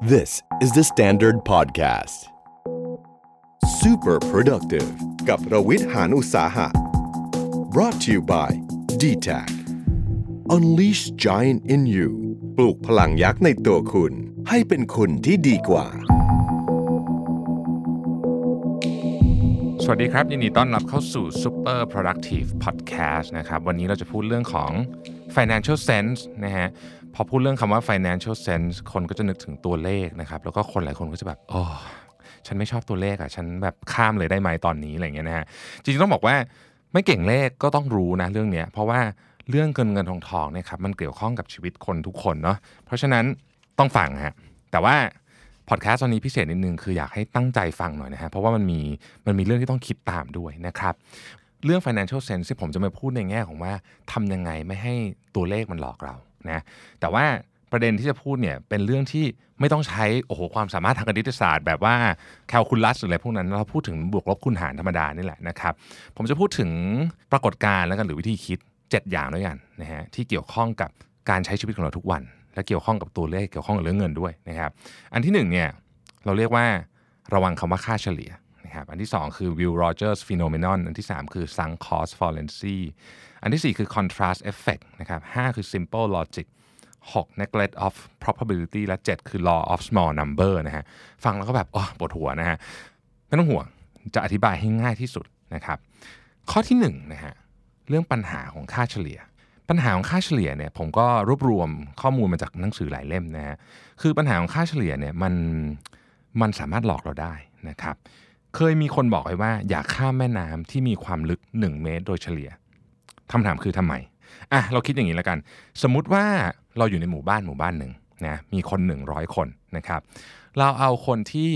This is the Standard Podcast. Super productive กับรวิทหานอุตสาหะ brought to you by d t a c Unleash Giant in You ปลูกพลังยักษ์ในตัวคุณ ให้เป็นคุณที่ดีกว่า สวัสดีครับ ยินดีต้อนรับเข้าสู่ Super Productive Podcast นะครับ วันนี้เราจะพูดเรื่องของ Financial Sense นะฮะพอพูดเรื่องคำว่า Financial Sense คนก็จะนึกถึงตัวเลขนะครับแล้วก็คนหลายคนก็จะแบบโอ้ฉันไม่ชอบตัวเลขอะฉันแบบข้ามเลยได้ไหมตอนนี้อะไรเงี้ยนะฮะจริงๆต้องบอกว่าไม่เก่งเลขก็ต้องรู้นะเรื่องเนี้ยเพราะว่าเรื่องเงินเงินทองทองเนี่ยครับมันเกี่ยวข้องกับชีวิตคนทุกคนเนาะเพราะฉะนั้นต้องฟังฮะแต่ว่าพอดแคสต์ตอนนี้พิเศษนิดนึงคืออยากให้ตั้งใจฟังหน่อยนะฮะเพราะว่ามันมีมันมีเรื่องที่ต้องคิดตามด้วยนะครับ เรื่อง financial sense ที่ผมจะมาพูดในแง่ของว่าทำยังไงไม่ให้ตัวเลขมันหลอกเรานะแต่ว่าประเด็นที่จะพูดเนี่ยเป็นเรื่องที่ไม่ต้องใช้โอ้โหความสามารถทางคณิตศาสตร์ แบบว่าแคลคูลัสหรืออะไรพวกนั้นเราพูดถึงบวกลบคูณหารธรรมดานี่แหละนะครับ ผมจะพูดถึงปรากฏการณ์แล้วกันหรือวิธีคิด 7 อย่างด้วยกันนะฮะที่เกี่ยวข้องกับการใช้ชีวิตของเราทุกวัน และเกี่ยวข้องกับตัวเลขเกี่ยวข้องกับเรื่องเงินด้วยนะครับ อันที่หนึ่งเนี่ยเราเรียกว่าระวังคำว่าค่าเฉลี่ย นะครับอันที่ 2 คือ Will Rogers Phenomenon อันที่ 3 คือ Sunk Cost Fallacy อันที่ 4 คือ Contrast Effect นะครับ5คือ Simple Logic 6 Neglect of Probability และ 7 คือ Law of Small Number นะฮะฟังแล้วก็แบบอ๋อปวดหัวนะฮะไม่ต้องห่วงจะอธิบายให้ง่ายที่สุดนะครับข้อที่1นะฮะเรื่องปัญหาของค่าเฉลี่ย ปัญหาของค่าเฉลี่ยเนี่ยผมก็รวบรวมข้อมูลมาจากหนังสือหลายเล่มนะฮะคือปัญหาของค่าเฉลี่ยเนี่ยมันมันสามารถหลอกเราได้นะครับ เคยมีคนบอกไว้ว่า อย่าข้ามแม่น้ำที่มีความลึก 1 เมตรโดยเฉลี่ยคำถามคือทำไมอะเราคิดอย่างนี้แล้วกัน สมมุติว่าเราอยู่ในหมู่บ้านหมู่บ้านหนึ่งนะมีคน 100 คนนะครับ เราเอาคนที่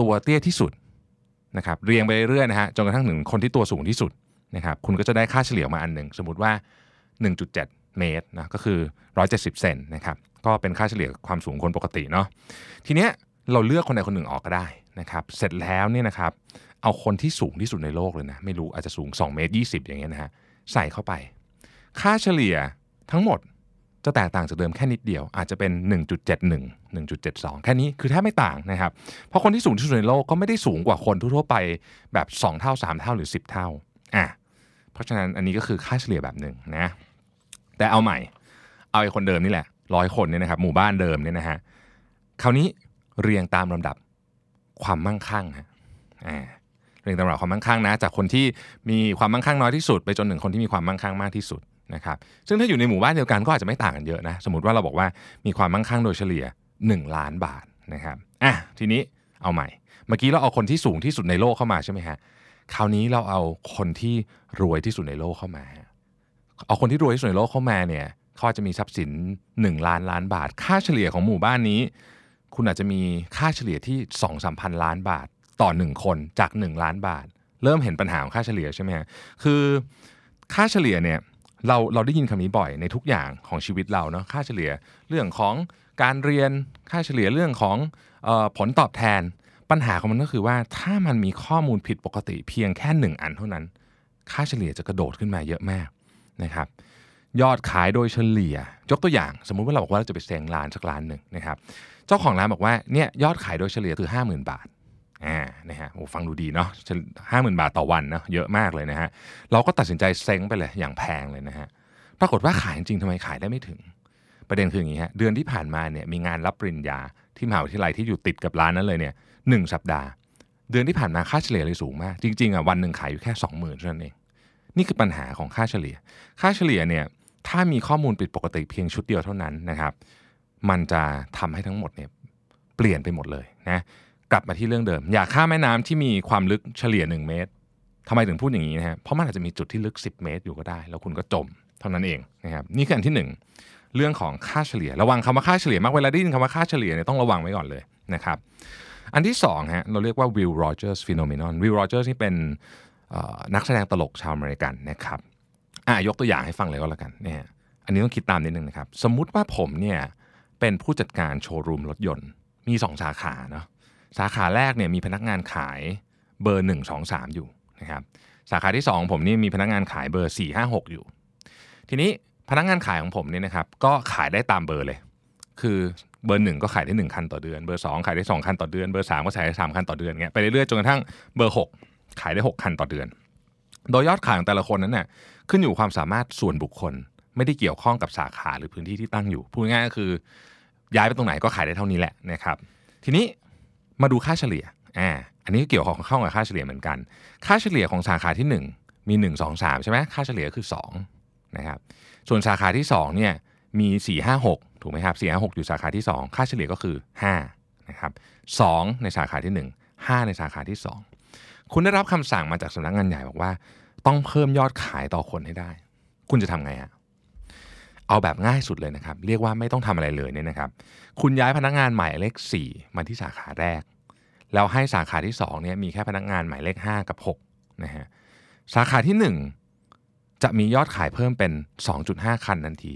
ตัวเตี้ยที่สุดนะครับเรียงไปเรื่อยๆนะฮะจนกระทั่งถึงคนที่ตัวสูงที่สุดนะครับคุณก็จะได้ค่าเฉลี่ยมาอันหนึ่งสมมติว่า 1.7 เมตรนะก็คือ 170 เซนนะครับก็เป็นค่าเฉลี่ยความสูงคนปกติเนาะทีเนี้ยเราเลือกคนใดคนหนึ่งออกก็ได้ นะครับเสร็จแล้วเนี่ยนะครับเอาคนที่สูงที่สุดในโลกเลยนะไม่รู้อาจจะสูง2เมตร20 อย่างเงี้ยนะฮะใส่เข้าไป ค่าเฉลี่ยทั้งหมดจะแตกต่างจากเดิมแค่นิดเดียวอาจจะเป็น 1.71 1.72 แค่นี้คือแทบไม่ต่างนะครับ เพราะคนที่สูงที่สุดในโลกก็ไม่ได้สูงกว่าคนทั่วไปแบบ 2 เท่า 3 เท่าหรือ 10 เท่าอะเพราะฉะนั้นอันนี้ก็คือค่าเฉลี่ยแบบหนึ่งนะแต่เอาใหม่ เอาไอ้คนเดิมนี่แหละร้อยคนเนี่ยนะครับหมู่บ้านเดิมเนี่ยนะฮะคราวนี้เรียงตามลำดับ ความมั่งคั่งฮะอ่าเรียงตามลำดับความมั่งคั่งนะ จากคนที่มีความมั่งคั่งน้อยที่สุด ไปจนถึงคนที่มีความมั่งคั่งมากที่สุดนะครับซึ่งถ้าอยู่ในหมู่บ้านเดียวกันก็อาจจะไม่ต่างกันเยอะนะสมมติว่าเราบอกว่ามีความมั่งคั่งโดยเฉลี่ย 1 ล้านบาทนะครับอะทีนี้เอาใหม่ เมื่อกี้เราเอาคนที่สูงที่สุดในโลกเข้ามาใช่ไหมฮะคราวนี้เราเอาคนที่รวยที่สุดในโลกเข้ามา เอาคนที่รวยที่สุดในโลกเข้ามาเนี่ยเขาจะมีทรัพย์สิน 1 ล้านล้านบาท ค่าเฉลี่ยของหมู่บ้านนี้ คุณอาจจะมีค่าเฉลี่ยที่2 3 0 0 0ล้านบาทต่อ 1 คนจาก 1 ล้านบาท เริ่มเห็นปัญหาของค่าเฉลี่ยใช่ไหมฮะคือค่าเฉลี่ยเนี่ยเราเราได้ยินคำนี้บ่อยในทุกอย่างของชีวิตเราเนาะค่าเฉลี่ยเรื่องของการเรียนค่าเฉลี่ยเรื่องของออผลตอบแทน ปัญหาของมันก็คือว่าถ้ามันมีข้อมูลผิดปกติเพียงแค่หนึ่งอันเท่านั้น ค่าเฉลี่ยจะกระโดดขึ้นมาเยอะมากนะครับ ยอดขายโดยเฉลี่ย ยกตัวอย่าง สมมุติว่าเราบอกว่าเราจะไปเซ็งร้านสักร้านหนึ่งนะครับเจ้าของร้านบอกว่าเนี่ยยอดขายโดยเฉลี่ยคือ 50,000 บาทอ่านะฮะโอ้ฟังดูดีเนาะห้าหมื่นบาทต่อวันนะเยอะมากเลยนะฮะเราก็ตัดสินใจเซ็งไปเลยอย่างแพงเลยนะฮะปรากฏว่าขายจริงทำไมขายได้ไม่ถึง ประเด็นคืออย่างนี้ฮะเดือนที่ผ่านมาเนี่ยมีงานรับปริญญาที่มหาวิทยาลัยที่อยู่ติดกับร้านนั้นเลยเนี่ยหนึ่งสัปดาห์ เดือนที่ผ่านมาค่าเฉลี่ยเลยสูงมาก จริงๆอะวันหนึ่งขายอยู่แค่สองหมื่นเท่านั้นเองนี่คือปัญหาของค่าเฉลี่ย ค่าเฉลี่ยเนี่ย ถ้ามีข้อมูลผิดปกติเพียงชุดเดียวเท่านั้นนะครับ มันจะทำให้ทั้งหมดเนี่ยเปลี่ยนไปหมดเลยนะกลับมาที่เรื่องเดิม อย่าข้ามแม่น้ำที่มีความลึกเฉลี่ย 1 เมตรทำไมถึงพูดอย่างนี้นะฮะเพราะมันอาจจะมีจุดที่ลึก 10 เมตรอยู่ก็ได้ แล้วคุณก็จมเท่านั้นเองนะครับนี่คืออันที่ 1 เรื่องของค่าเฉลี่ย ระวังคำว่าค่าเฉลี่ยมากเวลาได้ยินคำว่าค่าเฉลี่ยเนี่ยต้องระวังไว้ก่อนเลยนะครับอันที่2ฮะเราเรียกว่า Will Rogers Phenomenon Will Rogers นี่เป็นนักแสดงตลกชาวอเมริกันนะครับ อะยกตัวอย่างให้ฟังเลยก็แล้วกันเนี่ยอันนี้ต้องคิดตามนิดนึงนะครับ สมมุติว่าผมเนี่ยเป็นผู้จัดการโชว์รูมรถยนต์ มี 2 สาขาเนาะสาขาแรกเนี่ยมีพนักงานขายเบอร์ 1 2 3 อยู่นะครับสาขาที่ 2 ผมนี่มีพนักงานขายเบอร์ 4 5 6 อยู่ ทีนี้พนักงานขายของผมเนี่ยนะครับก็ขายได้ตามเบอร์เลย คือเบอร์หนึ่งก็ขายได้หนึ่งคันต่อเดือน เบอร์สองขายได้สองคันต่อเดือน เบอร์สามก็ขายได้สามคันต่อเดือนเงี้ยไปเรื่อยๆจนกระทั่งเบอร์หกขายได้หกคันต่อเดือน โดยยอดขายของแต่ละคนนั้นเนี่ยขึ้นอยู่ความสามารถส่วนบุคคล ไม่ได้เกี่ยวข้องกับสาขาหรือพื้นที่ที่ตั้งอยู่ พูดง่ายๆก็คือ ย้ายไปตรงไหนก็ขายได้เท่านี้แหละนะครับ ทีนี้มาดูค่าเฉลี่ยอ่าอันนี้ก็เกี่ยวของเข้ากับค่าเฉลี่ยเหมือนกัน ค่าเฉลี่ยของสาขาที่ 1 มี 1 2 3 ใช่ไหมค่าเฉลี่ยคือ2นะครับส่วนสาขาที่2เนี่ยมี 4 5 6 ถูกไหมครับ4 5 6 อยู่สาขาที่ 2 ค่าเฉลี่ยก็คือ5นะครับ2ในสาขาที่ 1 5 ในสาขาที่ 2 คุณได้รับคำสั่งมาจากสำนักงานใหญ่บอกว่า ต้องเพิ่มยอดขายต่อคนให้ได้ คุณจะทำไงฮะเอาแบบง่ายสุดเลยนะครับ เรียกว่าไม่ต้องทำอะไรเลยเนี่ยนะครับ คุณย้ายพนักงานหมายเลข 4 มาที่สาขาแรก แล้วให้สาขาที่2เนี่ยมีแค่พนักงานหมายเลข 5 กับ6นะฮะสาขาที่ 1 จะมียอดขายเพิ่มเป็น 2.5 คันทันที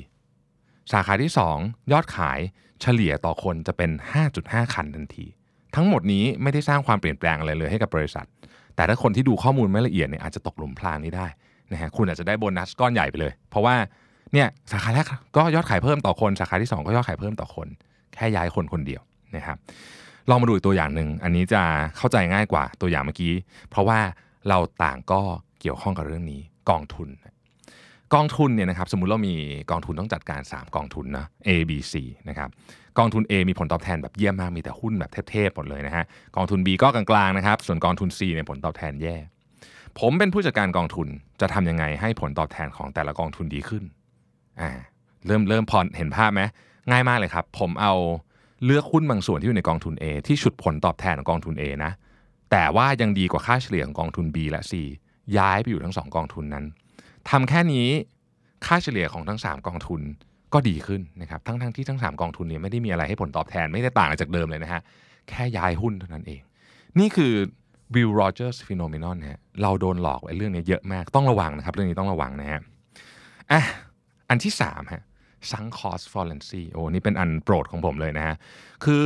สาขาที่ 2 ยอดขายเฉลี่ยต่อคนจะเป็น 5.5 คันทันที ทั้งหมดนี้ไม่ได้สร้างความเปลี่ยนแปลงอะไรเลยให้กับบริษัท แต่ถ้าคนที่ดูข้อมูลไม่ละเอียดเนี่ยอาจจะตกหลุมพรางนี้ได้นะฮะคุณอาจจะได้โบนัสก้อนใหญ่ไปเลย เพราะว่าเนี่ยสาขาแรกก็ยอดขายเพิ่มต่อคนสาขาที่ 2 ก็ยอดขายเพิ่มต่อคน แค่ย้ายคนคนเดียวนะครับลองมาดูอีกตัวอย่างหนึ่งอันนี้จะเข้าใจง่ายกว่าตัวอย่างเมื่อกี้ เพราะว่าเราต่างก็เกี่ยวข้องกับเรื่องนี้กองทุน กองทุนเนี่ยนะครับสมมุติเรามีกองทุนต้องจัดการ 3 กองทุนนะ A B C นะครับ กองทุน A มีผลตอบแทนแบบเยี่ยมมากมีแต่หุ้นแบบเทพๆหมดเลยนะฮะกองทุน B ก็กลางๆนะครับส่วนกองทุน C เนี่ยผลตอบแทนแย่ ผมเป็นผู้จัดการกองทุนจะทำยังไงให้ผลตอบแทนของแต่ละกองทุนดีขึ้นอ่าเริ่มเริ่มพอเห็นภาพไหมง่ายมากเลยครับ ผมเอาเลือกหุ้นบางส่วนที่อยู่ในกองทุน A ที่ฉุดผลตอบแทนของกองทุน A นะแต่ว่ายังดีกว่าค่าเฉลี่ยของกองทุน B และ C ย้ายไปอยู่ทั้งสองกองทุนนั้นทำแค่นี้ค่าเฉลี่ยของทั้ง 3 กองทุน ก็ดีขึ้นนะครับทั้งทั้งที่ทั้ง 3 กองทุนเนี่ยไม่ได้มีอะไรให้ผลตอบแทนไม่ได้ต่างจากเดิมเลยนะฮะแค่ย้ายหุ้นเท่านั้นเอง นี่คือ Will Rogers phenomenon ฮะเราโดนหลอกไอ้เรื่องนี้เยอะมากต้องระวังนะครับ เรื่องนี้ต้องระวังนะฮะอะอันที่3ฮะ sunk cost fallacy โอ้นี่เป็นอันโปรดของผมเลยนะฮะคือ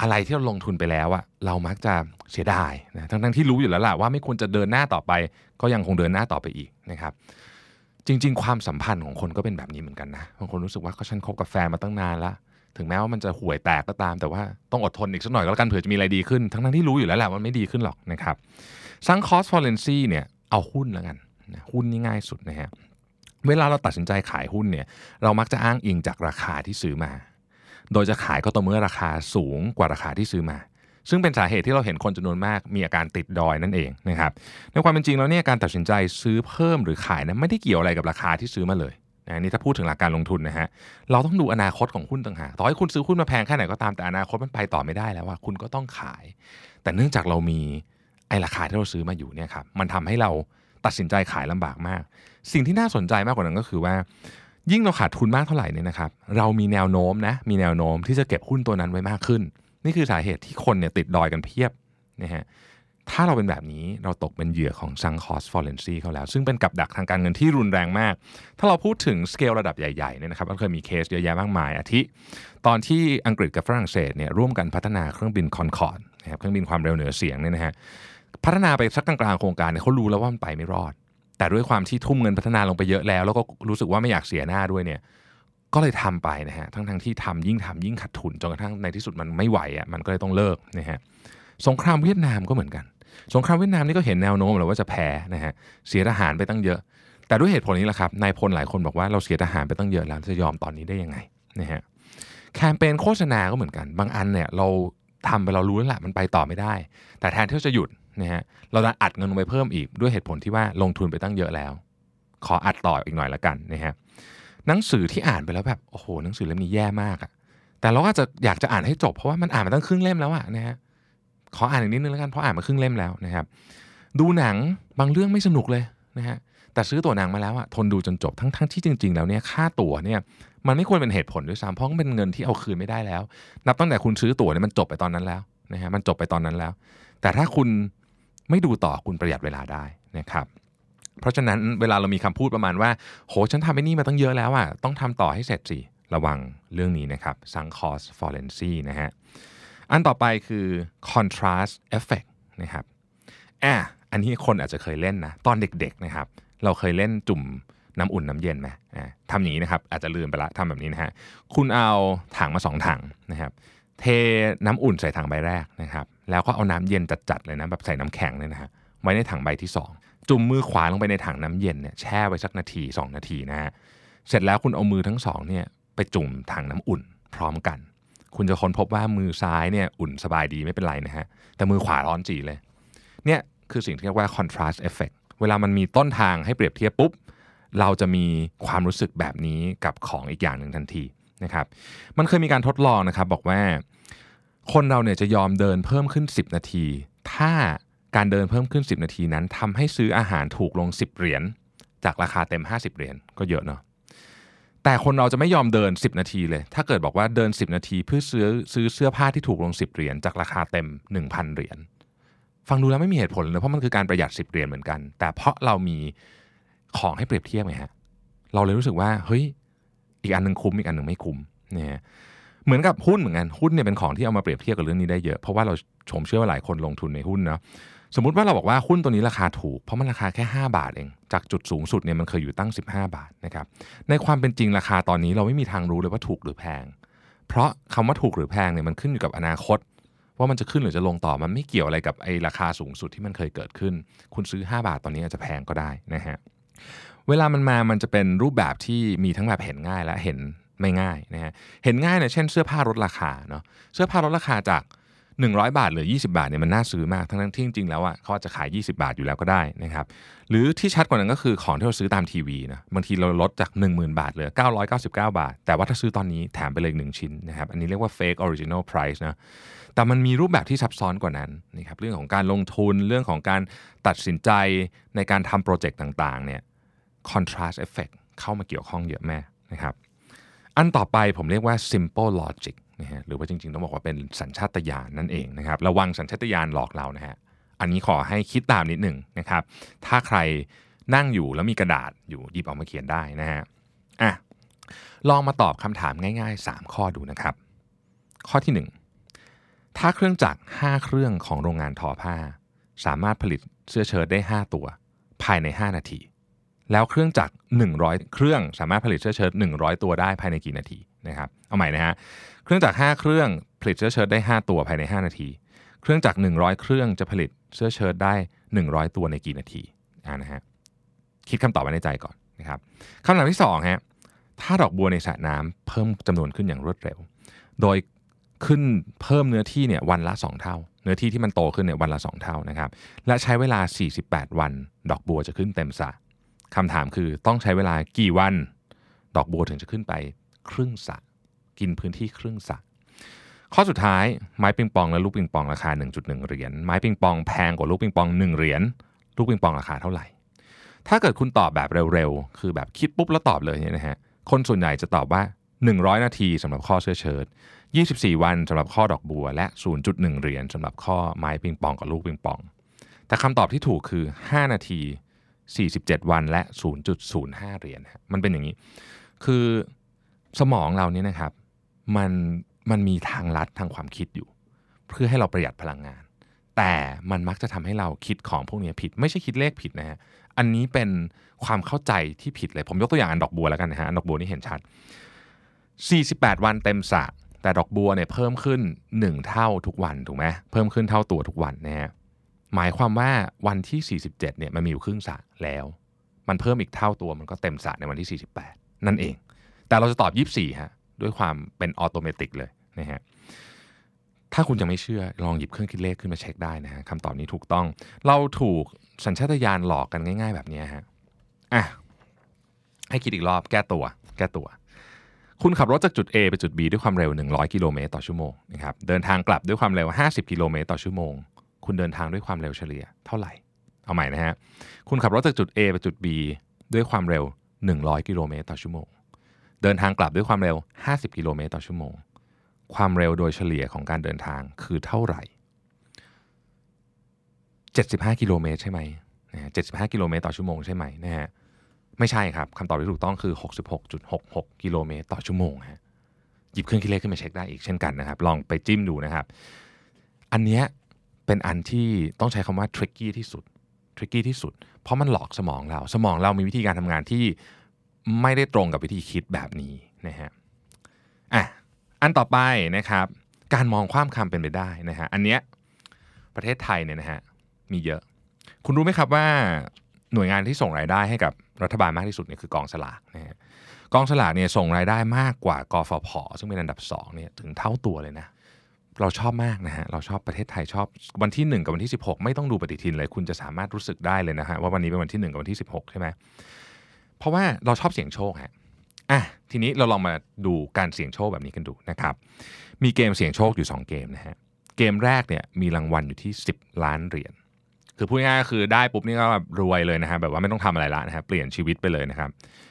อะไรที่เราลงทุนไปแล้วอะเรามักจะเสียดายนะทั้งทั้งที่รู้อยู่แล้วล่ะว่าไม่ควรจะเดินหน้าต่อไป ก็ยังคงเดินหน้าต่อไปอีกนะครับ จริง ๆ ความสัมพันธ์ของคนก็เป็นแบบนี้เหมือนกันนะบางคนรู้สึกว่าก็ฉันคบกับแฟนมาตั้งนานละถึงแม้ว่ามันจะห่วยแตกก็ตาม แต่ว่าต้องอดทนอีกสักหน่อยก็แล้วกันเผื่อจะมีอะไรดีขึ้น ทั้งทั้งที่รู้อยู่แล้วแหละว่าไม่ดีขึ้นหรอกนะครับ sunk cost fallacy เนี่ยเอาหุ้นแล้วกันหุ้นนี่ง่ายสุดนะฮะเวลาเราตัดสินใจขายหุ้นเนี่ยเรามักจะอ้างอิงจากราคาที่ซื้อมา โดยจะขายก็ต่อเมื่อราคาสูงกว่าราคาที่ซื้อมา ซึ่งเป็นสาเหตุที่เราเห็นคนจำนวนมากมีอาการติดดอยนั่นเองนะครับในความเป็นจริงแล้วเนี่ยการตัดสินใจซื้อเพิ่มหรือขายนะไม่ได้เกี่ยวอะไรกับราคาที่ซื้อมาเลยนะนี่ถ้าพูดถึงหลักการลงทุนนะฮะเราต้องดูอนาคตของหุ้นต่างหากต่อให้คุณซื้อหุ้นมาแพงแค่ไหนก็ตามแต่อนาคตมันไปต่อไม่ได้แล้วว่าคุณก็ต้องขาย แต่เนื่องจากเรามีไอ้ราคาที่เราซื้อมาอยู่เนี่ยครับมันทำให้เราตัดสินใจขายลำบากมาก สิ่งที่น่าสนใจมากกว่านั้นก็คือว่า ยิ่งเราขาดทุนมากเท่าไหร่เนี่ยนะครับเรามีแนวโน้มนะมีแนวโน้มที่จะเก็บหุ้นตัวนั้นไว้มากขึ้น นี่คือสาเหตุที่คนเนี่ยติดดอยกันเพียบนะฮะถ้าเราเป็นแบบนี้เราตกเป็นเหยื่อของ sunk cost fallacy เขาแล้ว ซึ่งเป็นกับดักทางการเงินที่รุนแรงมาก ถ้าเราพูดถึงสเกลระดับใหญ่ๆเนี่ยนะครับมันเคยมีเคสเยอะแยะมากมาย อาทิ ตอนที่อังกฤษกับฝรั่งเศสเนี่ยร่วมกันพัฒนาเครื่องบินคอนคอร์ดนะครับเครื่องบินความเร็วเหนือเสียงเนี่ยนะฮะพัฒนาไปสักกลางๆโครงการเนี่ยเขารู้แล้วว่ามันไปไม่รอด แต่ด้วยความที่ทุ่มเงินพัฒนาลงไปเยอะแล้ว แล้วก็รู้สึกว่าไม่อยากเสียหน้าด้วยเนี่ย ก็เลยทำไปนะฮะทั้งทั้งที่ทำยิ่งทำยิ่งขาดทุนจนกระทั่งในที่สุดมันไม่ไหวอะมันก็เลยต้องเลิกนะฮะสงครามเวียดนามก็เหมือนกัน สงครามเวียดนามนี่ก็เห็นแนวโน้มแล้วว่าจะแพ้นะฮะเสียทหารไปตั้งเยอะ แต่ด้วยเหตุผลนี้แหละครับนายพลหลายคนบอกว่าเราเสียทหารไปตั้งเยอะแล้วจะยอมตอนนี้ได้ยังไงนะฮะแคมเปญโฆษณาก็เหมือนกัน บางอันเนี่ยเราทำไปเรารู้แล้วแหละมันไปต่อไม่ได้ แต่แทนที่จะหยุดนะฮะเราดันอัดเงินลงไปเพิ่มอีกด้วยเหตุผลที่ว่าลงทุนไปตั้งเยอะแล้ว ขออัดต่ออีกหน่อยละกันนะฮะ หนังสือที่อ่านไปแล้วแบบโอ้โหหนังสือเล่มนี้แย่มากอะแต่เราก็จะอยากจะอ่านให้จบเพราะว่ามันอ่านมาตั้งครึ่งเล่มแล้วอะนะฮะขออ่านอีกนิดนึงแล้วกันเพราะอ่านมาครึ่งเล่มแล้วนะครับ ดูหนังบางเรื่องไม่สนุกเลยนะฮะแต่ซื้อตั๋วหนังมาแล้วอะทนดูจนจบทั้งทั้งที่จริง ๆ แล้วเนี่ยค่าตั๋วเนี่ยมันไม่ควรเป็นเหตุผลด้วยซ้ำเพราะมันเป็นเงินที่เอาคืนไม่ได้แล้ว นับตั้งแต่คุณซื้อตั๋วเนี่ยมันจบไปตอนนั้นแล้วนะฮะมันจบไปตอนนั้นแล้ว แต่ถ้าคุณไม่ดูต่อคุณประหยัดเวลาได้นะครับ เพราะฉะนั้นเวลาเรามีคำพูดประมาณว่า โห ฉันทำไอ้นี่มาตั้งเยอะแล้วอะต้องทำต่อให้เสร็จสิ ระวังเรื่องนี้นะครับ sunk cost fallacy นะฮะ อันต่อไปคือ contrast effect นะครับอะอันนี้คนอาจจะเคยเล่นนะ ตอนเด็กๆนะครับ เราเคยเล่นจุ่มน้ำอุ่นน้ำเย็นไหมทำอย่างนี้นะครับ อาจจะลืมไปละทำแบบนี้นะฮะ คุณเอาถังมาสองถังนะครับ เทน้ำอุ่นใส่ถังใบแรกนะครับ แล้วก็เอาน้ำเย็นจัดๆเลยนะ แบบใส่น้ำแข็งเลยนะฮะ ไว้ในถังใบที่2 จุ่มมือขวาลงไปในถังน้ำเย็นเนี่ยแช่ไว้สักนาที 2 นาทีนะฮะเสร็จแล้วคุณเอามือทั้งสองเนี่ยไปจุ่มถังน้ำอุ่นพร้อมกัน คุณจะค้นพบว่ามือซ้ายเนี่ยอุ่นสบายดีไม่เป็นไรนะฮะแต่มือขวาร้อนจีเลยเนี่ยคือสิ่งที่เรียกว่า contrast effect เวลามันมีต้นทางให้เปรียบเทียบปุ๊บ เราจะมีความรู้สึกแบบนี้กับของอีกอย่างหนึ่งทันทีนะครับ มันเคยมีการทดลองนะครับบอกว่า คนเราเนี่ยจะยอมเดินเพิ่มขึ้น 10 นาที ถ้า การเดินเพิ่มขึ้น 10 นาทีนั้นทำให้ซื้ออาหารถูกลง 10 เหรียญจากราคาเต็ม 50 เหรียญก็เยอะเนาะแต่คนเราจะไม่ยอมเดิน 10 นาทีเลย ถ้าเกิดบอกว่าเดิน 10 นาทีเพื่อซื้อซื้อเสื้อผ้าที่ถูกลง 10 เหรียญจากราคาเต็ม 1,000 เหรียญฟังดูแล้วไม่มีเหตุผลเลยเพราะมันคือการประหยัด 10 เหรียญเหมือนกัน แต่เพราะเรามีของให้เปรียบเทียบไงฮะเราเลยรู้สึกว่าเฮ้ยอีกอันหนึ่งคุ้มอีกอันหนึ่งไม่คุ้มเนี่ยเหมือนกับหุ้นเหมือนกันหุ้นเนี่ยเป็นของที่เอามาเปรียบเทียบกับเรื่องนี้ได้เยอะเพราะว่าเราชมเชื่อว่าหลายคนลงทุนในหุ้นเนาะ สมมุติว่าเราบอกว่าหุ้นตัวนี้ราคาถูก เพราะมันราคาแค่ 5 บาทเอง จากจุดสูงสุดเนี่ยมันเคยอยู่ตั้ง 15 บาทนะครับ ในความเป็นจริงราคาตอนนี้เราไม่มีทางรู้เลยว่าถูกหรือแพง เพราะคำว่าถูกหรือแพงเนี่ยมันขึ้นอยู่กับอนาคต ว่ามันจะขึ้นหรือจะลงต่อมันไม่เกี่ยวอะไรกับไอ้ราคาสูงสุดที่มันเคยเกิดขึ้น คุณซื้อ 5 บาทตอนนี้อาจจะแพงก็ได้นะฮะ เวลามันมา มันจะเป็นรูปแบบที่มีทั้งแบบเห็นง่ายและเห็นไม่ง่ายนะฮะ เห็นง่ายเนี่ยเช่นเสื้อผ้าลดราคาเนาะ เสื้อผ้าลดราคาจาก 100 บาทหลือ 20 บาทเนี่ยมันน่าซื้อมาก ทั้งที่จริงๆแล้วอะเขาอาจะขาย 20 บาทอยู่แล้วก็ได้นะครับ หรือที่ชัดกว่านั้นก็คือของที่เราซื้อตามทีวีนะบางทีเราลดจาก 10,000 บาทเหลือ 999 บาท แต่ว่าถ้าซื้อตอนนี้แถมไปเลยหนึ่งชิ้นนะครับอันนี้เรียกว่า fake original price นะแต่มันมีรูปแบบที่ซับซ้อนกว่านั้นนะครับเรื่องของการลงทุนเรื่องของการตัดสินใจในการทำโปรเจกต์ต่างๆเนี่ย contrast effect เข้ามาเกี่ยวข้องเยอะแม่นะครับอันต่อไปผมเรียกว่า simple logic นะฮะหรือว่าจริงๆต้องบอกว่าเป็นสัญชาตญาณนั่นเองนะครับระวังสัญชาตญาณหลอกเรานะฮะอันนี้ขอให้คิดตามนิดหนึ่งนะครับ ถ้าใครนั่งอยู่แล้วมีกระดาษอยู่หยิบออกมาเขียนได้นะฮะอะลองมาตอบคำถามง่าย ๆ 3 ข้อดูนะครับ ข้อที่ 1 ถ้าเครื่องจักร 5 เครื่องของโรงงานทอผ้า สามารถผลิตเสื้อเชิ้ตได้ 5 ตัว ภายใน 5 นาที แล้วเครื่องจักร 100 เครื่องสามารถผลิตเสื้อเชิ้ต100 ตัวได้ภายในกี่นาทีนะครับ เอาใหม่นะฮะ เครื่องจักร5เครื่องผลิตเสื้อเชิ้ตได้ 5 ตัวภายใน 5 นาที เครื่องจักร100 เครื่องจะผลิตเสื้อเชิ้ตได้ 100 ตัวในกี่นาทีอ่านะฮะคิดคำตอบไว้ในใจก่อนนะครับคำถามที่2ฮะถ้าดอกบัวในสระน้ำเพิ่มจำนวนขึ้นอย่างรวดเร็ว โดยขึ้นเพิ่มเนื้อที่เนี่ยวันละ 2 เท่า เนื้อที่ที่มันโตขึ้นเนี่ยวันละ 2 เท่านะครับและใช้เวลา 48 วัน ดอกบัวจะขึ้นเต็มสระคำถามคือต้องใช้เวลากี่วัน ดอกบัวถึงจะขึ้นไปครึ่งสระ กินพื้นที่ครึ่งสระข้อสุดท้ายไม้ปิงปองและลูกปิงปองราคา 1.1 เหรียญไม้ปิงปองแพงกว่าลูกปิงปอง1เหรียญลูกปิงปองราคาเท่าไหร่ ถ้าเกิดคุณตอบแบบเร็วๆ คือแบบคิดปุ๊บแล้วตอบเลยเนี่ยนะฮะคนส่วนใหญ่จะตอบว่า 100 นาทีสำหรับข้อเสื้อเชิ้ต24 วันสำหรับข้อดอกบัว และ 0.1 เหรียญสำหรับข้อไม้ปิงปองกับลูกปิงปอง แต่คำตอบที่ถูกคือ 5 นาที 47 วันและ 0.05 เหรียญมันเป็นอย่างนี้ คือสมองเราเนี่ยนะครับ มันมันมีทางลัดทางความคิดอยู่ เพื่อให้เราประหยัดพลังงาน แต่มันมักจะทำให้เราคิดของพวกนี้ผิด ไม่ใช่คิดเลขผิดนะฮะอันนี้เป็นความเข้าใจที่ผิดเลย ผมยกตัวอย่างอันดอกบัวแล้วกันนะฮะอันดอกบัวนี่เห็นชัด 48 วันเต็มสะแต่ดอกบัวเนี่ยเพิ่มขึ้น 1 เท่าทุกวันถูกไหมเพิ่มขึ้นเท่าตัวทุกวันนะฮะหมายความว่าวันที่ 47เนี่ยมันมีอยู่ครึ่งสะแล้ว มันเพิ่มอีกเท่าตัวมันก็เต็มสะในวันที่ 48 นั่นเอง แต่เราจะตอบ 24ฮะ ด้วยความเป็นออโตเมติกเลยนะฮะถ้าคุณยังไม่เชื่อลองหยิบเครื่องคิดเลขขึ้นมาเช็คได้นะฮะคำตอบนี้ถูกต้อง เราถูกสัญชาตญาณหลอกกันง่าย ๆ แบบนี้ฮะอะให้คิดอีกรอบแก้ตัว แก้ตัว คุณขับรถจากจุด A ไปจุด B ด้วยความเร็ว 100 กิโลเมตรต่อชั่วโมงนะครับเดินทางกลับด้วยความเร็ว 50 กิโลเมตรต่อชั่วโมง คุณเดินทางด้วยความเร็วเฉลี่ยเท่าไหร่ เอาใหม่นะฮะคุณขับรถจากจุด A ไปจุด B ด้วยความเร็ว 100 กิโลเมตรต่อชั่วโมง เดินทางกลับด้วยความเร็ว 50 กิโลเมตรต่อชั่วโมง ความเร็วโดยเฉลี่ยของการเดินทางคือเท่าไหร่ 75 กิโลเมตรใช่ไหมนะ75 กิโลเมตรต่อชั่วโมงใช่ไหมนะฮะ ไม่ใช่ครับคำตอบที่ถูกต้องคือ 66.66 กิโลเมตรต่อชั่วโมงฮะ หยิบเครื่องคิดเลขขึ้นมาเช็คได้อีกเช่นกันนะครับ ลองไปจิ้มดูนะครับ อันเนี้ยเป็นอันที่ต้องใช้คำว่า tricky ที่สุด tricky ที่สุด เพราะมันหลอกสมองเรา สมองเรามีวิธีการทำงานที่ ไม่ได้ตรงกับวิธีคิดแบบนี้นะฮะอะอันต่อไปนะครับ การมองความคำเป็นไปได้นะฮะอันเนี้ยประเทศไทยเนี่ยนะฮะมีเยอะ คุณรู้ไหมครับว่าหน่วยงานที่ส่งรายได้ให้กับรัฐบาลมากที่สุดเนี่ยคือกองสลากนะฮะกองสลากเนี่ยส่งรายได้มากกว่ากฟผซึ่งเป็นอันดับ2เนี่ยถึงเท่าตัวเลยนะเราชอบมากนะฮะ เราชอบประเทศไทยชอบวันที่ 1 กับวันที่ 16 ไม่ต้องดูปฏิทินเลย คุณจะสามารถรู้สึกได้เลยนะฮะว่าวันนี้เป็นวันที่ 1 กับวันที่ 16 ใช่ไหม เพราะว่าเราชอบเสี่ยงโชคฮะอะทีนี้เราลองมาดูการเสี่ยงโชคแบบนี้กันดูนะครับ มีเกมเสี่ยงโชคอยู่ 2 เกมนะฮะเกมแรกเนี่ยมีรางวัลอยู่ที่ 10 ล้านเหรียญคือพูดง่ายๆก็คือได้ปุ๊บนี่ก็แบบรวยเลยนะฮะแบบว่าไม่ต้องทำอะไรละนะฮะเปลี่ยนชีวิตไปเลยนะครับ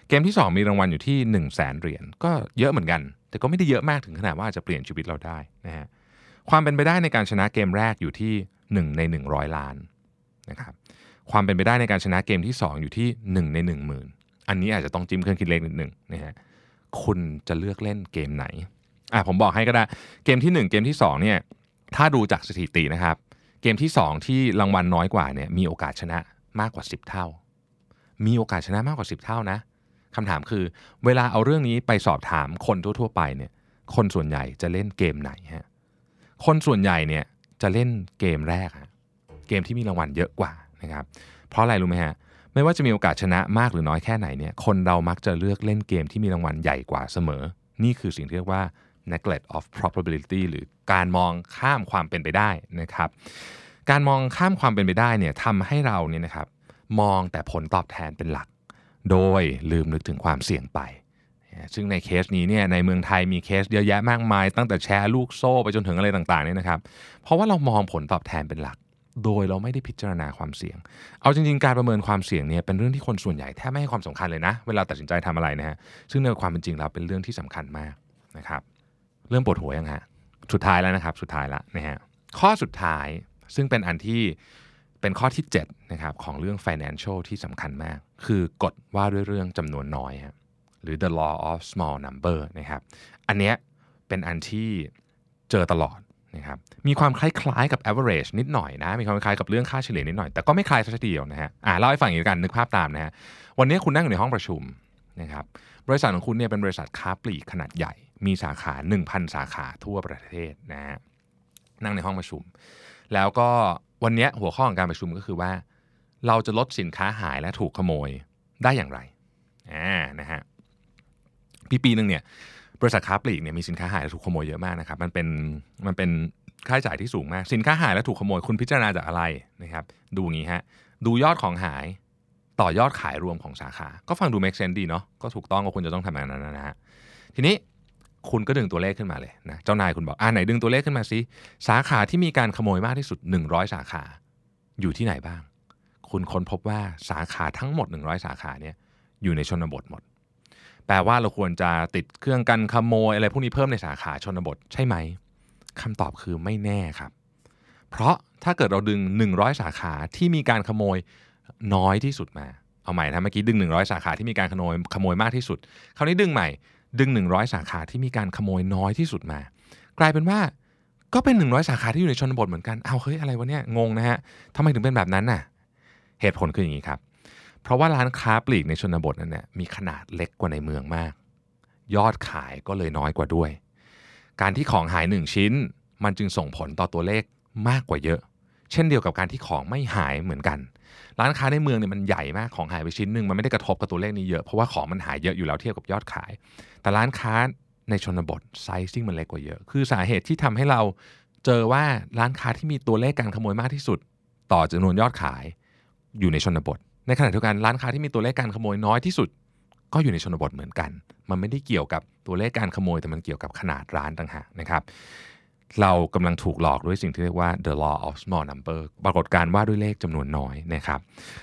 เกมที่ 2 มีรางวัลอยู่ที่1 0 0 0 0แสนเหรียญก็เยอะเหมือนกัน แต่ก็ไม่ได้เยอะมากถึงขนาดว่าจจะเปลี่ยนชีวิตเราได้นะฮะความเป็นไปได้ในการชนะเกมแรกอยู่ที่ 1 ใน 100 ล้านนะครับความเป็นไปได้ในการชนะเกมที่ 2 อยู่ที่ 1 ใน 1 0,000 อันนี้อาจจะต้องจิ้มเครื่องคิดเลขนิดหนึ่งนะฮะคุณจะเลือกเล่นเกมไหนอะผมบอกให้ก็ได้เกมที่ 1 เกมที่ 2 เนี่ยถ้าดูจากสถิตินะครับ เกมที่ 2 ที่รางวัลน้อยกว่าเนี่ยมีโอกาสชนะมากกว่า 10 เท่า มีโอกาสชนะมากกว่า 10 เท่านะคำถามคือ เวลาเอาเรื่องนี้ไปสอบถามคนทั่ว ๆ ไปเนี่ยคนส่วนใหญ่จะเล่นเกมไหนฮะคนส่วนใหญ่เนี่ยจะเล่นเกมแรกฮะเกมที่มีรางวัลเยอะกว่านะครับเพราะอะไรรู้ไหมฮะ ไม่ว่าจะมีโอกาสชนะมากหรือน้อยแค่ไหนเนี่ยคนเรามักจะเลือกเล่นเกมที่มีรางวัลใหญ่กว่าเสมอ นี่คือสิ่งที่เรียกว่า neglect of probability หรือการมองข้ามความเป็นไปได้นะครับ การมองข้ามความเป็นไปได้เนี่ยทำให้เราเนี่ยนะครับมองแต่ผลตอบแทนเป็นหลัก โดยลืมนึกถึงความเสี่ยงไป ซึ่งในเคสนี้เนี่ยในเมืองไทยมีเคสเยอะแยะมากมาย ตั้งแต่แชร์ลูกโซ่ไปจนถึงอะไรต่างๆเนี่ยนะครับ เพราะว่าเรามองผลตอบแทนเป็นหลัก โดยเราไม่ได้พิจารณาความเสี่ยง เอาจริงๆ การประเมินความเสี่ยงเนี่ยเป็นเรื่องที่คนส่วนใหญ่แทบไม่ให้ความสำคัญเลยนะ เวลาตัดสินใจทำอะไรนะฮะ ซึ่งในความเป็นจริงแล้วเป็นเรื่องที่สำคัญมากนะครับ เริ่มปวดหัวยังฮะ สุดท้ายแล้วนะครับ สุดท้ายล้วนะฮะ ข้อสุดท้ายซึ่งเป็นอันที่เป็นข้อที่7นะครับของเรื่อง financial ที่สำคัญมาก คือกฎว่าด้วยเรื่องจำนวนน้อยฮะหรือ the law of small number นะครับ อันเนี้ยเป็นอันที่เจอตลอด นะครับมีความคล้ายๆกับ average นิดหน่อยนะ มีความคล้ายกับเรื่องค่าเฉลี่ยนิดหน่อย แต่ก็ไม่คล้ายซะทีเดียวนะฮะอ่าเล่าให้ฟังอย่างนี้กันนึกภาพตามนะฮะวันนี้คุณนั่งอยู่ในห้องประชุมนะครับบริษัทของคุณเนี่ยเป็นบริษัทค้าปลีกขนาดใหญ่ มีสาขา 1,000 สาขาทั่วประเทศนะฮะนั่งในห้องประชุม แล้วก็วันนี้หัวข้อของการประชุมก็คือว่า เราจะลดสินค้าหายและถูกขโมยได้อย่างไรอ่านะฮะปีปีหนึ่งเนี่ย บริษัทค้าปลีกเนี่ยมีสินค้าหายและถูกขโมยเยอะมากนะครับมันเป็นมันเป็นค่าใช้จ่ายที่สูงมาก สินค้าหายและถูกขโมยคุณพิจารณาจากอะไรนะครับ ดูอย่างนี้ฮะดูยอดของหายต่อยอดขายรวมของสาขา ก็ฟังดู make sense ดีเนาะก็ถูกต้องว่าคุณจะต้องทำแบบนั้นนะฮะทีนี้คุณก็ดึงตัวเลขขึ้นมาเลยนะเจ้านายคุณบอกอ่าไหนดึงตัวเลขขึ้นมาสิสาขาที่มีการขโมยมากที่สุด 100 สาขา อยู่ที่ไหนบ้าง คุณค้นพบว่าสาขาทั้งหมด 100 สาขาเนี่ยอยู่ในชนบทหมด แปลว่าเราควรจะติดเครื่องกันขโมยอะไรพวกนี้เพิ่มในสาขาชนบทใช่ไหมคำตอบคือไม่แน่ครับ เพราะถ้าเกิดเราดึง 100 สาขาที่มีการขโมยน้อยที่สุดมา เอาใหม่นะเมื่อกี้ดึง 100 สาขาที่มีการขโมยขโมยมากที่สุด คราวนี้ดึงใหม่ ดึง 100 สาขาที่มีการขโมยน้อยที่สุดมา กลายเป็นว่าก็เป็น 100 สาขาที่อยู่ในชนบทเหมือนกัน เอาเฮ้ยอะไรวะเนี่ยงงนะฮะทำไมถึงเป็นแบบนั้นน่ะ เหตุผลคืออย่างนี้ครับ เพราะว่าร้านค้าปลีกในชนบทนั้นเนี่ยมีขนาดเล็กกว่าในเมืองมาก ยอดขายก็เลยน้อยกว่าด้วย การที่ของหายหนึ่งชิ้น มันจึงส่งผลต่อตัวเลขมากกว่าเยอะ เช่นเดียวกับการที่ของไม่หายเหมือนกัน ร้านค้าในเมืองเนี่ยมันใหญ่มากของหายไปชิ้นหนึ่งมันไม่ได้กระทบกับตัวเลขนี้เยอะเพราะว่าของมันหายเยอะอยู่แล้วเทียบกับยอดขาย แต่ร้านค้าในชนบทไซซิ่งมันเล็กกว่าเยอะ คือสาเหตุที่ทำให้เราเจอว่าร้านค้าที่มีตัวเลขการขโมยมากที่สุด ต่อจำนวนยอดขายอยู่ในชนบท ในขณะเดียวกันร้านค้าที่มีตัวเลขการขโมยน้อยที่สุด ก็อยู่ในชนบทเหมือนกัน มันไม่ได้เกี่ยวกับตัวเลขการขโมยแต่มันเกี่ยวกับขนาดร้านต่างหากนะครับ เรากำลังถูกหลอกด้วยสิ่งที่เรียกว่า the law of small number ปรากฏการณ์ว่าด้วยเลขจำนวนน้อยนะครับ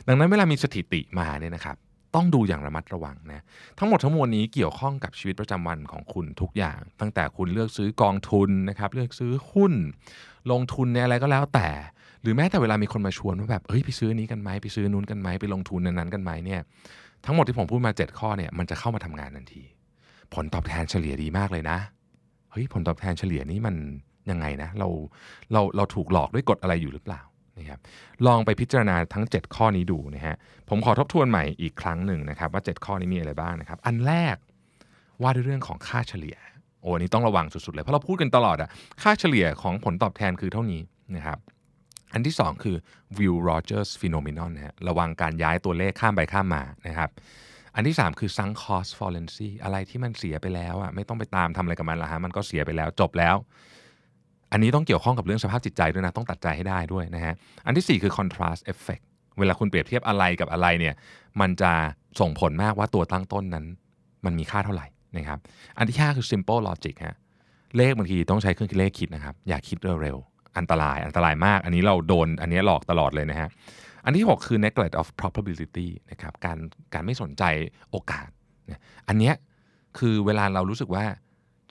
ดังนั้นเวลามีสถิติมาเนี่ยนะครับต้องดูอย่างระมัดระวังนะทั้งหมดทั้งมวลนี้เกี่ยวข้องกับชีวิตประจำวันของคุณทุกอย่าง ตั้งแต่คุณเลือกซื้อกองทุนนะครับเลือกซื้อหุ้น ลงทุนในอะไรก็แล้วแต่ หรือแม้แต่เวลามีคนมาชวนว่าแบบเฮ้ยไปซื้อนี้กันไหมไปซื้อนู้นกันไหมไปลงทุนนั้นๆกันไหมเนี่ยทั้งหมดที่ผมพูดมา 7 ข้อเนี่ยมันจะเข้ามาทำงานทันที ผลตอบแทนเฉลี่ยดีมากเลยนะเฮ้ยผลตอบแทนเฉลี่ยนี้มันยังไงนะเราเราเราถูกหลอกด้วยกฎอะไรอยู่หรือเปล่านะครับลองไปพิจารณาทั้ง 7 ข้อนี้ดูนะฮะผมขอทบทวนใหม่อีกครั้งหนึ่งนะครับว่า 7 ข้อนี้มีอะไรบ้างนะครับอันแรกว่าด้วยเรื่องของค่าเฉลี่ยโอ้อันนี้ต้องระวังสุดๆเลยเพราะเราพูดกันตลอดอะค่าเฉลี่ยของผลตอบแทนคือเท่านี้นะครับ อันที่ 2 คือ Will Rogers Phenomenon นะฮะระวังการย้ายตัวเลขข้ามไปข้ามมานะครับ อันที่ 3 คือ sunk cost fallacy อะไรที่มันเสียไปแล้วอะไม่ต้องไปตามทำอะไรกับมันละฮะมันก็เสียไปแล้วจบแล้ว อันนี้ต้องเกี่ยวข้องกับเรื่องสภาพจิตใจด้วยนะต้องตัดใจให้ได้ด้วยนะฮะอันที่ 4 คือ contrast effect เวลาคุณเปรียบเทียบอะไรกับอะไรเนี่ยมันจะส่งผลมากว่าตัวตั้งต้นนั้น มันมีค่าเท่าไหร่นะครับ อันที่ 5 คือ simple logic ฮะเลขบางทีต้องใช้เครื่องคิดเลขคิดนะครับ อย่าคิดเร็วๆ อันตรายอันตรายมาก อันนี้เราโดนอันนี้หลอกตลอดเลยนะฮะอันที่ 6 คือ neglect of probability นะครับการการไม่สนใจโอกาสเนี่ยอันเนี้ยคือเวลาเรารู้สึกว่า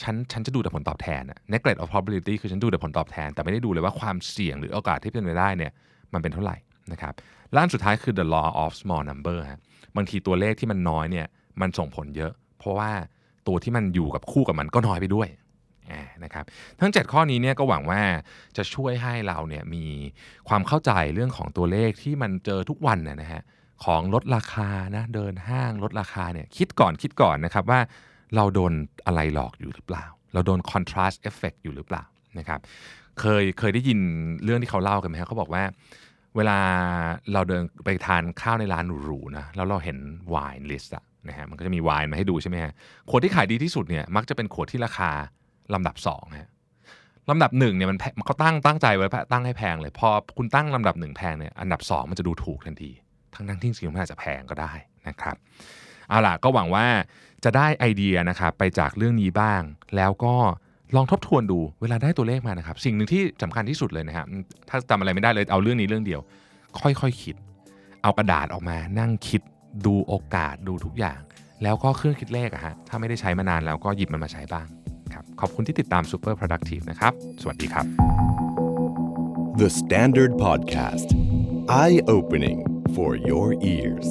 ฉันฉันจะดูแต่ผลตอบแทนอะ neglect of probability คือฉันดูแต่ผลตอบแทน แต่ไม่ได้ดูเลยว่าความเสี่ยงหรือโอกาสที่เป็นไปได้เนี่ยมันเป็นเท่าไหร่นะครับล้านสุดท้ายคือ the law of small number ฮะบางทีตัวเลขที่มันน้อยเนี่ยมันส่งผลเยอะ เพราะว่าตัวที่มันอยู่กับคู่กับมันก็น้อยไปด้วย นะครับทั้ง 7 ข้อนี้เนี่ยก็หวังว่าจะช่วยให้เราเนี่ยมีความเข้าใจเรื่องของตัวเลขที่มันเจอทุกวันนะนะฮะของลดราคานะเดินห้างลดราคาเนี่ยคิดก่อนคิดก่อนนะครับว่าเราโดนอะไรหลอกอยู่หรือเปล่า เราโดน contrast effect อยู่หรือเปล่านะครับเคยเคยได้ยินเรื่องที่เขาเล่ากันไหมครับเขาบอกว่า เวลาเราเดินไปทานข้าวในร้านหรูๆนะแล้วเราเห็น wine list อะนะฮะมันก็จะมีไวน์มาให้ดูใช่ไหมฮะขวดที่ขายดีที่สุดเนี่ยมักจะเป็นขวดที่ราคา ลำดับ2ฮะลำดับหนึ่งเนี่ยมันเขาตั้งตั้งใจไว้ตั้งให้แพงเลย พอคุณตั้งลำดับหนึ่งแพงเนี่ยอันดับ 2 มันจะดูถูกทันที ทั้งทั้งที่จริงมันอาจจะแพงก็ได้นะครับเอาล่ะก็หวังว่าจะได้ไอเดียนะครับไปจากเรื่องนี้บ้าง แล้วก็ลองทบทวนดูเวลาได้ตัวเลขมานะครับ สิ่งหนึ่งที่สำคัญที่สุดเลยนะครับถ้าจำอะไรไม่ได้เลยเอาเรื่องนี้เรื่องเดียว ค่อยๆคคิด เอากระดาษออกมานั่งคิดดูโอกาสดูทุกอย่าง แล้วก็เครื่องคิดเลขอะฮะถ้าไม่ได้ใช้มานานแล้วก็หยิบมันมาใช้บ้าง ครับขอบคุณที่ติดตาม Super Productive นะครับ สวัสดีครับ The Standard Podcast Eye Opening for Your Ears